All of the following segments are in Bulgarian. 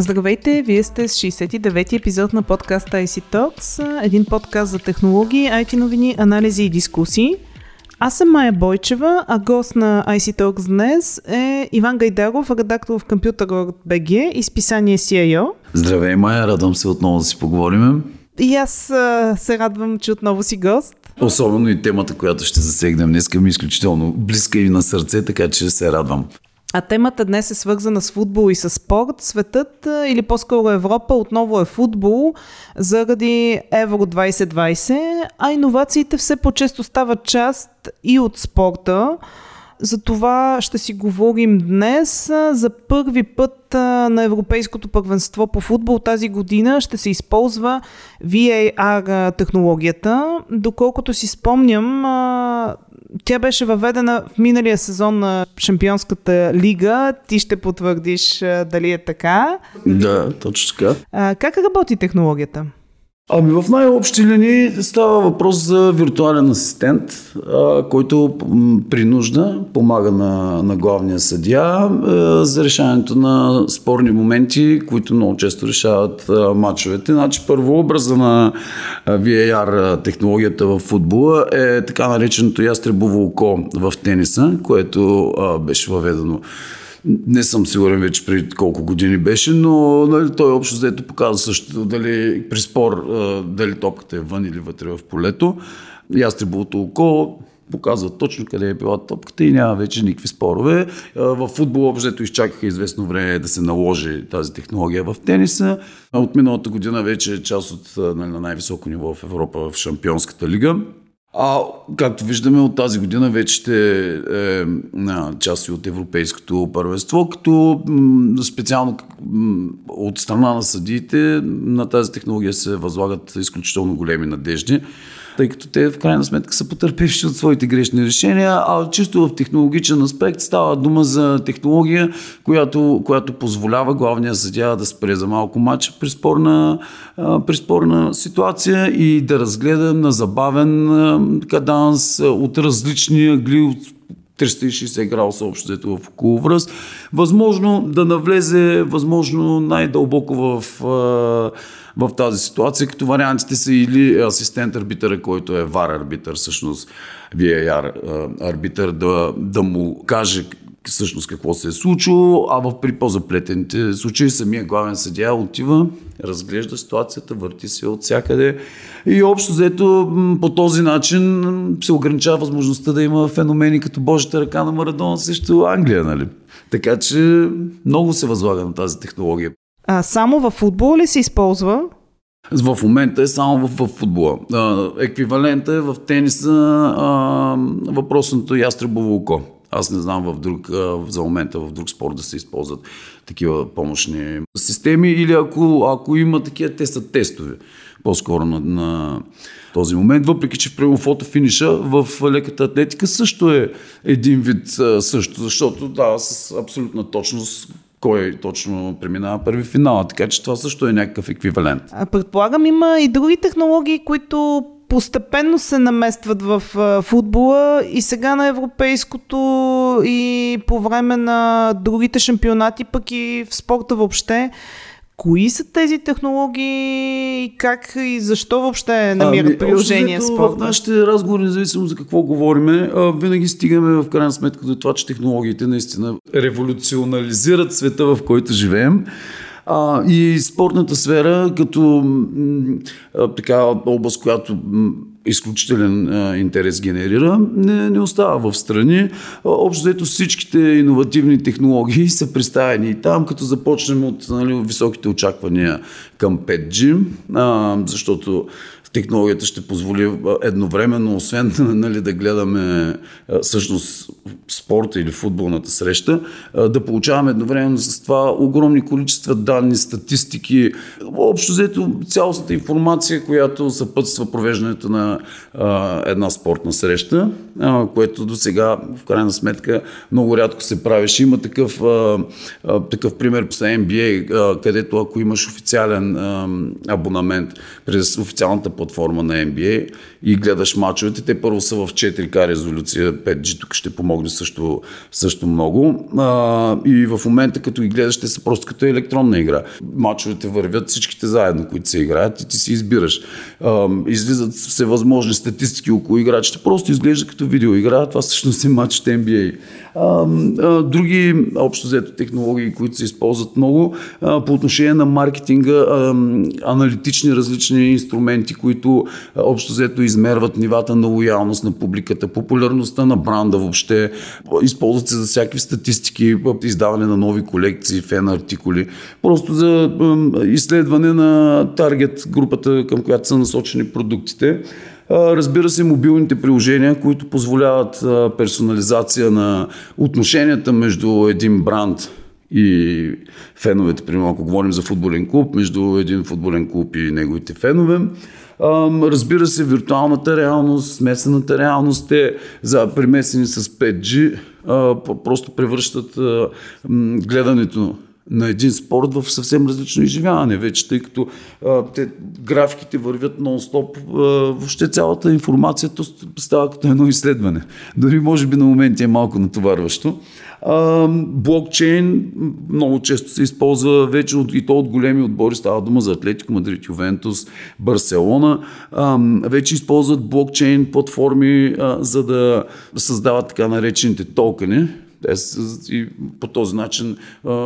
Здравейте, вие сте с 69-ти епизод на подкаста IC Talks, един подкаст за технологии, IT новини, анализи и дискусии. Аз съм Майя Бойчева, а гост на IC Talks днес е Иван Гайдаров, редактор в Computer.bg и списание CIO. Здравей, Майя, радвам се отново да си поговорим. И аз а, се радвам, че отново си гост. Особено и темата, която ще засегнем днес, ми е изключително близка и на сърце, така че се радвам. А темата днес е свързана с футбол и с спорт. Светът или по-скоро Европа отново е футбол заради Евро 2020, а иновациите все по-често стават част и от спорта. За това ще си говорим днес. За първи път на Европейското първенство по футбол тази година ще се използва VAR технологията. Доколкото си спомням, тя беше въведена в миналия сезон на Шампионската лига. Ти ще потвърдиш дали е така. Да, точно така. Как работи технологията? Ами в най-общи линии става въпрос за виртуален асистент, а, който при нужда помага на, на главния съдия а, за решаването на спорни моменти, които много често решават а, матчовете. Значи първо образа на VAR технологията в футбола е така нареченото ястребово око в тениса, което а, беше въведено не съм сигурен вече преди колко години беше, но нали, той общо взето показва също дали при спор дали топката е вън или вътре в полето. Ястребовото око показва точно къде е била топката и няма вече никакви спорове. В футбол общо изчакаха известно време да се наложи тази технология в тениса. От миналата година вече е част от нали, на най-високо ниво в Европа в Шампионската лига. А както виждаме от тази година вече ще е част от европейското първенство, като м- специално м- от страна на съдиите на тази технология се възлагат изключително големи надежди тъй като те в крайна сметка са потърпевши от своите грешни решения, а чисто в технологичен аспект става дума за технология, която, която позволява главния съдия да спре за малко матч при спорна, при спорна ситуация и да разгледа на забавен каданс от различни ъгли, от 360 градуса общо в околовръст. Възможно да навлезе, възможно най-дълбоко в в тази ситуация, като вариантите са или асистент арбитъра, който е вар арбитър, всъщност VAR арбитър, да, да му каже всъщност какво се е случило, а в при по-заплетените случаи самия главен съдия отива, разглежда ситуацията, върти се от всякъде и общо взето по този начин се ограничава възможността да има феномени като Божията ръка на Марадона срещу Англия, нали? Така че много се възлага на тази технология. А, само в футбол ли се използва? В момента е само в, в футбола. А, еквивалента е в тениса а, въпросното ястребово око. Аз не знам в друг, за момента в друг спорт да се използват такива помощни системи или ако, ако има такива, те са тестове по-скоро на, на този момент, въпреки че в фотофиниша в леката атлетика също е един вид също, защото да, с абсолютна точност кой точно преминава първи финал. Така че това също е някакъв еквивалент. А предполагам има и други технологии, които постепенно се наместват в футбола и сега на европейското и по време на другите шампионати, пък и в спорта въобще. Кои са тези технологии и как и защо въобще намират ами, приложение спорта? В нашите разговори, независимо за какво говориме, винаги стигаме в крайна сметка до това, че технологиите наистина революционализират света, в който живеем. А, и спортната сфера, като а, така област, която изключителен а, интерес генерира, не, не остава в страни. Общо взето всичките иновативни технологии са представени и там, като започнем от нали, високите очаквания към 5G, а, защото технологията ще позволи едновременно, освен нали, да гледаме всъщност спорта или футболната среща, да получаваме едновременно с това огромни количества данни, статистики, общо взето цялостната информация, която съпътства провеждането на една спортна среща, което до сега в крайна сметка много рядко се правеше. Има такъв, такъв пример с NBA, където ако имаш официален абонамент през официалната платформа на NBA и гледаш мачовете. Те първо са в 4К резолюция, 5G тук ще помогне също, също много. А, и в момента като ги гледаш, те са просто като електронна игра. Мачовете вървят всичките заедно, които се играят и ти си избираш. А, излизат всевъзможни статистики около играчите, просто изглежда като видеоигра, това всъщност е матч от NBA. А, а, други общо взето технологии, които се използват много а, по отношение на маркетинга, а, аналитични различни инструменти, които а, общо взето измерват нивата на лоялност на публиката, популярността на бранда въобще. Използват се за всякакви статистики, издаване на нови колекции, фен артикули, просто за изследване на таргет групата, към която са насочени продуктите. Разбира се, мобилните приложения, които позволяват персонализация на отношенията между един бранд и феновете, примерно ако говорим за футболен клуб, между един футболен клуб и неговите фенове. Разбира се, виртуалната реалност, смесената реалност, те за примесени с 5G просто превръщат гледането на един спорт в съвсем различно изживяване вече, тъй като а, те, графиките вървят нон-стоп. А, въобще цялата информация става като едно изследване. Дори може би на моменти е малко натоварващо. А, блокчейн много често се използва вече от, и то от големи отбори. Става дума за Атлетико, Мадрид, Ювентус, Барселона. А, вече използват блокчейн платформи, а, за да създават така наречените токени, те и по този начин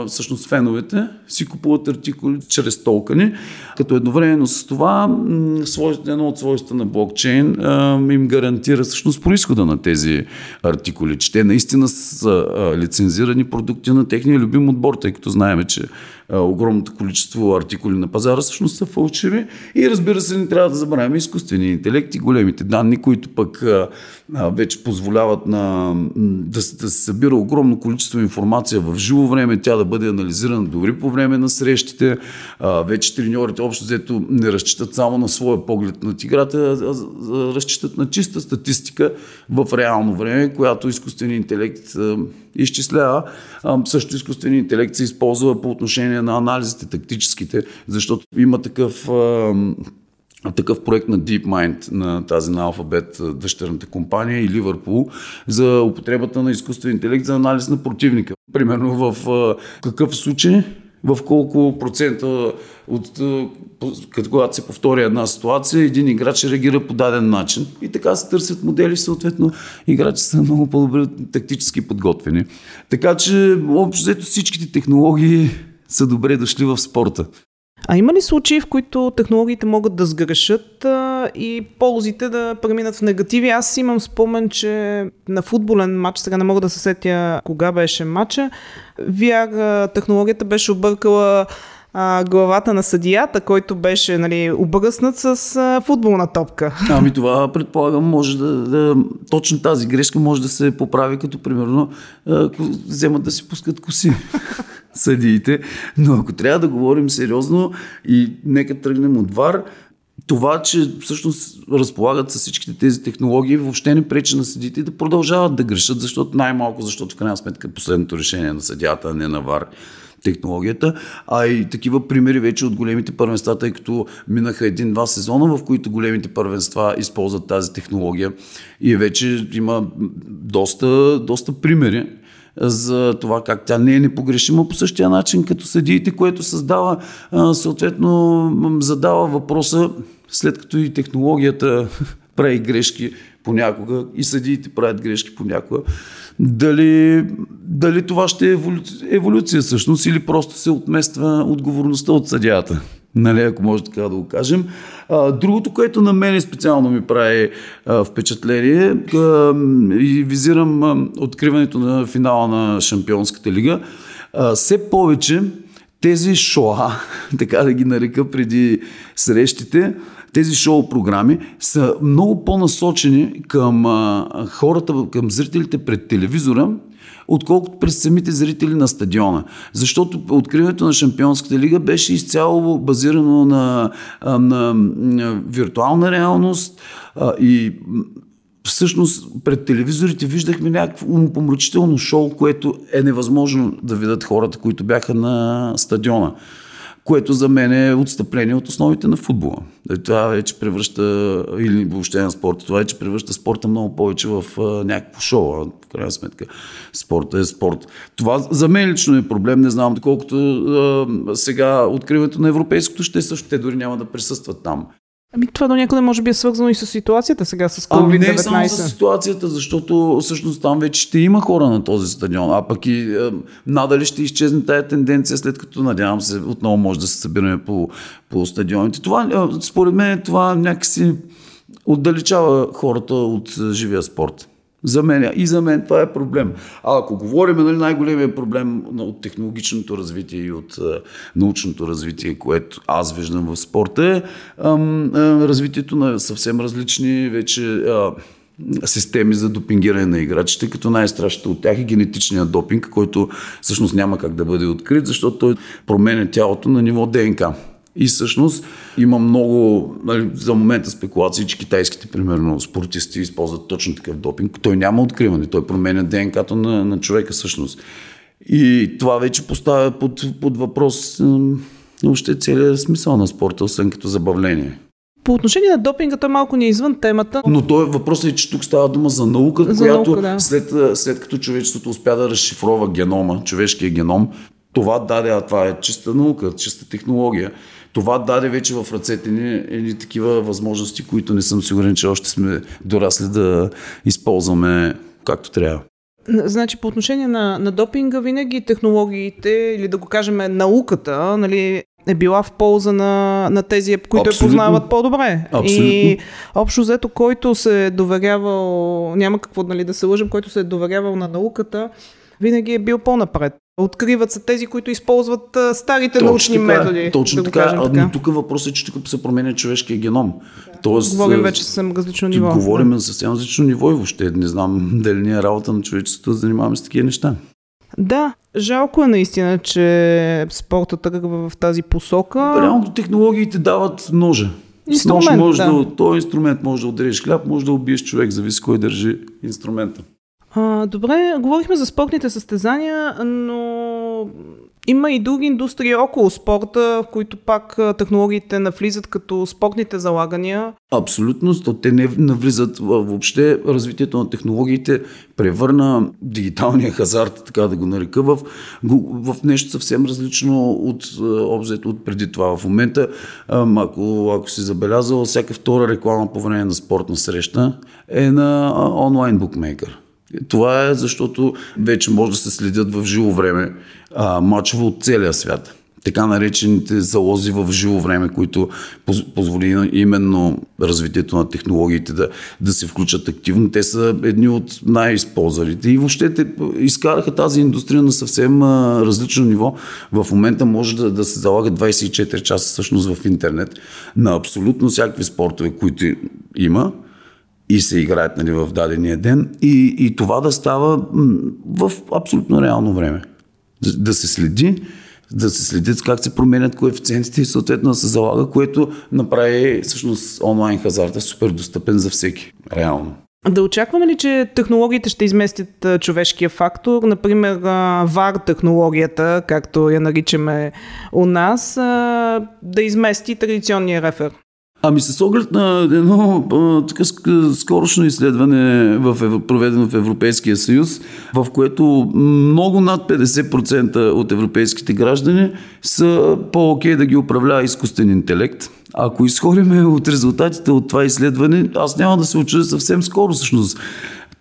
всъщност феновете си купуват артикули чрез толкани, като едновременно с това едно от свойства на блокчейн им гарантира всъщност происхода на тези артикули, че те наистина са лицензирани продукти на техния любим отбор, тъй като знаем, че огромното количество артикули на пазара всъщност са фалшиви. И разбира се, не трябва да забравяме изкуствения интелект и големите данни, които пък а, вече позволяват на, да, да се събира огромно количество информация в живо време, тя да бъде анализирана дори по време на срещите. А, вече треньорите общо взето не разчитат само на своя поглед на играта, а, а разчитат на чиста статистика в реално време, която изкуственият интелект а, изчислява. А, също изкуственият интелект се използва по отношение на анализите, тактическите, защото има такъв такъв проект на DeepMind на тази на Alphabet, дъщерната компания и Ливърпул за употребата на изкуствен интелект за анализ на противника. Примерно в какъв случай в колко процента от като когато се повтори една ситуация, един играч реагира по даден начин. И така се търсят модели, съответно играчи са много по-добре тактически подготвени. Така че, общо взето всичките технологии са добре дошли в спорта. А има ли случаи, в които технологиите могат да сгрешат а, и ползите да преминат в негативи? Аз имам спомен, че на футболен матч, сега не мога да се сетя кога беше матча, VR технологията беше объркала а, главата на съдията, който беше нали, обръснат с а, футболна топка. Ами това предполагам може да, да точно тази грешка може да се поправи, като примерно а, вземат да си пускат коси съдиите. Но ако трябва да говорим сериозно и нека тръгнем от ВАР, това, че всъщност разполагат с всичките тези технологии, въобще не пречи на съдите да продължават да грешат, защото най-малко, защото в крайна сметка е последното решение на съдята, а не на ВАР технологията, а и такива примери вече от големите първенства, тъй като минаха един-два сезона, в които големите първенства използват тази технология. И вече има доста, доста примери за това как тя не е непогрешима по същия начин като съдиите, което създава, съответно задава въпроса, след като и технологията прави грешки понякога и съдиите правят грешки понякога, дали, дали това ще е еволюция, всъщност или просто се отмества отговорността от съдията. Нали, ако може така да го кажем. А, другото, което на мен специално ми прави а, впечатление а, и визирам а, откриването на финала на Шампионската лига, а, все повече тези шоа, така да ги нарека преди срещите, тези шоу програми са много по-насочени към а, хората, към зрителите пред телевизора, отколкото през самите зрители на стадиона. Защото откриването на Шампионската лига беше изцяло базирано на, на, на виртуална реалност и всъщност пред телевизорите виждахме някакво умопомрачително шоу, което е невъзможно да видят хората, които бяха на стадиона. Което за мен е отстъпление от основите на футбола. Е, това вече превръща, или въобще на спорта, това вече превръща спорта много повече в някакво шоу. В крайна сметка спорта е спорт. Това за мен лично е проблем, не знам, доколкото а, сега откриването на европейското ще също, те дори няма да присъстват там. Ами това до някъде може би е свързано и с ситуацията сега с COVID-19. Ами не само с ситуацията, защото всъщност там вече ще има хора на този стадион, а пък и е, надали ще изчезне тая тенденция, след като надявам се отново може да се събираме по, по стадионите. Това, е, според мен това някакси отдалечава хората от живия спорт. За мен и за мен това е проблем. А ако говорим, нали, най-големият проблем от технологичното развитие и от а, научното развитие, което аз виждам в спорта е а, развитието на съвсем различни вече а, системи за допингиране на играчите, като най-страшната от тях е генетичният допинг, който всъщност няма как да бъде открит, защото той променя тялото на ниво ДНК. И всъщност има много, нали, за момента спекулации, че китайските, примерно, спортисти използват точно такъв допинг. Той няма откриване, той променя ДНК-то на, на човека всъщност. И това вече поставя под, под въпрос въобще целият смисъл на спорта, освен като забавление. По отношение на допинга, той малко ни е извън темата. Но той въпросът е, че тук става дума за наука, за която наука, да. след, след като човечеството успя да разшифрова генома, човешкия геном, това даде, а това е чиста наука, чиста технология това даде вече в ръцете ни едни такива възможности, които не съм сигурен, че още сме дорасли да използваме както трябва. Значи по отношение на, на допинга винаги технологиите или да го кажем науката нали, е била в полза на, на тези, които Абсолютно. я познават по-добре. Абсолютно. И общо взето, който се е доверявал, няма какво нали, да се лъжим, който се е доверявал на науката, винаги е бил по-напред. Откриват се тези, които използват а, старите точно научни така, методи. Точно да така, така. Но тук въпросът е, че тук се променя човешкия геном. Да. Тоест, говорим вече съвсем различно ниво. Говорим да. за съвсем различно ниво и въобще не знам дали ни е работа на човечеството да занимаваме с такива неща. Да, жалко е наистина, че спорта тръгва в тази посока. Реално технологиите дават ножа. Инструмент, с нож може да. да, този инструмент може да удариш хляб, може да убиеш човек, зависи кой държи инструмента. А, добре, говорихме за спортните състезания, но има и други индустрии около спорта, в които пак технологиите навлизат като спортните залагания. Абсолютно, то те не навлизат въобще. Развитието на технологиите превърна дигиталния хазарт, така да го нарека, в, в нещо съвсем различно от, обзето от преди това. В момента, ако, ако си забелязал, всяка втора реклама по време на спортна среща е на онлайн букмейкър. Това е защото вече може да се следят в живо време а, мачове от целия свят. Така наречените залози в живо време, които позволи именно развитието на технологиите да, да се включат активно. Те са едни от най-използвалите. И въобще те изкараха тази индустрия на съвсем различно ниво. В момента може да, да се залага 24 часа всъщност в интернет на абсолютно всякакви спортове, които има и се играят нали, в дадения ден и, и това да става в абсолютно реално време. Да, се следи, да се следят как се променят коефициентите и съответно да се залага, което направи всъщност онлайн хазарта супер достъпен за всеки. Реално. Да очакваме ли, че технологиите ще изместят човешкия фактор? Например, VAR технологията, както я наричаме у нас, да измести традиционния рефер? Ами с оглед на едно така скорошно изследване в, проведено в Европейския съюз, в което много над 50% от европейските граждани са по-окей да ги управлява изкуствен интелект. Ако изходиме от резултатите от това изследване, аз няма да се очудя съвсем скоро всъщност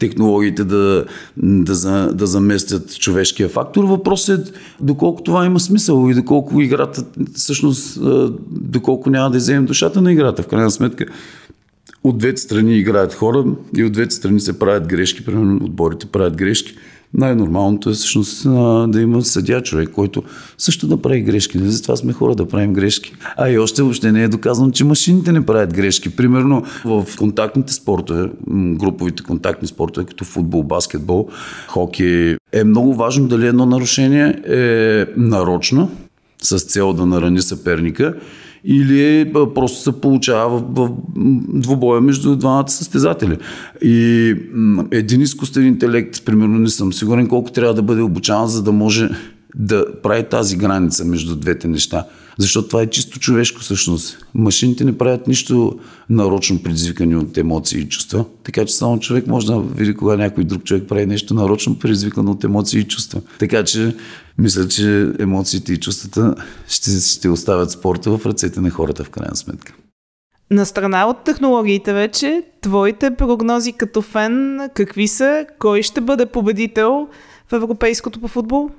технологиите да, да, за, да заместят човешкия фактор. Въпросът е доколко това има смисъл и доколко играта, всъщност, доколко няма да вземем душата на играта. В крайна сметка, от двете страни играят хора и от двете страни се правят грешки. Примерно отборите правят грешки най-нормалното е всъщност да има съдя човек, който също да прави грешки. Не затова сме хора да правим грешки. А и още въобще не е доказано, че машините не правят грешки. Примерно в контактните спортове, груповите контактни спортове, като футбол, баскетбол, хокей, е много важно дали едно нарушение е нарочно, с цел да нарани съперника или просто се получава в, в двубоя между двамата състезатели. И един изкуствен интелект, примерно не съм сигурен колко трябва да бъде обучаван, за да може да прави тази граница между двете неща. Защото това е чисто човешко всъщност. Машините не правят нищо нарочно предизвикани от емоции и чувства. Така че само човек може да види кога някой друг човек прави нещо нарочно предизвикано от емоции и чувства. Така че мисля, че емоциите и чувствата ще, ще оставят спорта в ръцете на хората в крайна сметка. На страна от технологиите вече, твоите прогнози като фен какви са? Кой ще бъде победител в европейското по футбол?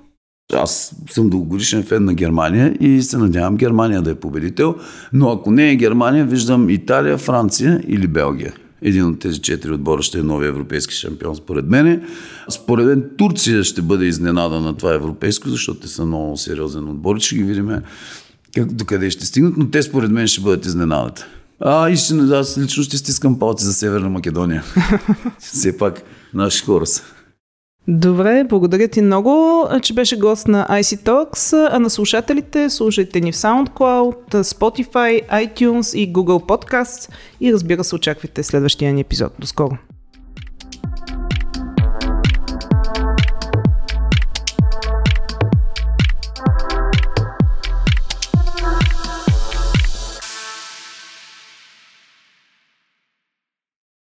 Аз съм дългогодишен фен на Германия и се надявам Германия да е победител, но ако не е Германия, виждам Италия, Франция или Белгия. Един от тези четири отбора ще е новия европейски шампион, според мен. Според мен Турция ще бъде изненада на това европейско, защото те са много сериозен отбор. Ще ги видим как, докъде ще стигнат, но те според мен ще бъдат изненадата. А, истина, аз лично ще стискам палци за Северна Македония. Все пак наши хора са. Добре, благодаря ти много, че беше гост на IC Talks, а на слушателите слушайте ни в SoundCloud, Spotify, iTunes и Google Podcasts и разбира се очаквайте следващия ни епизод. До скоро!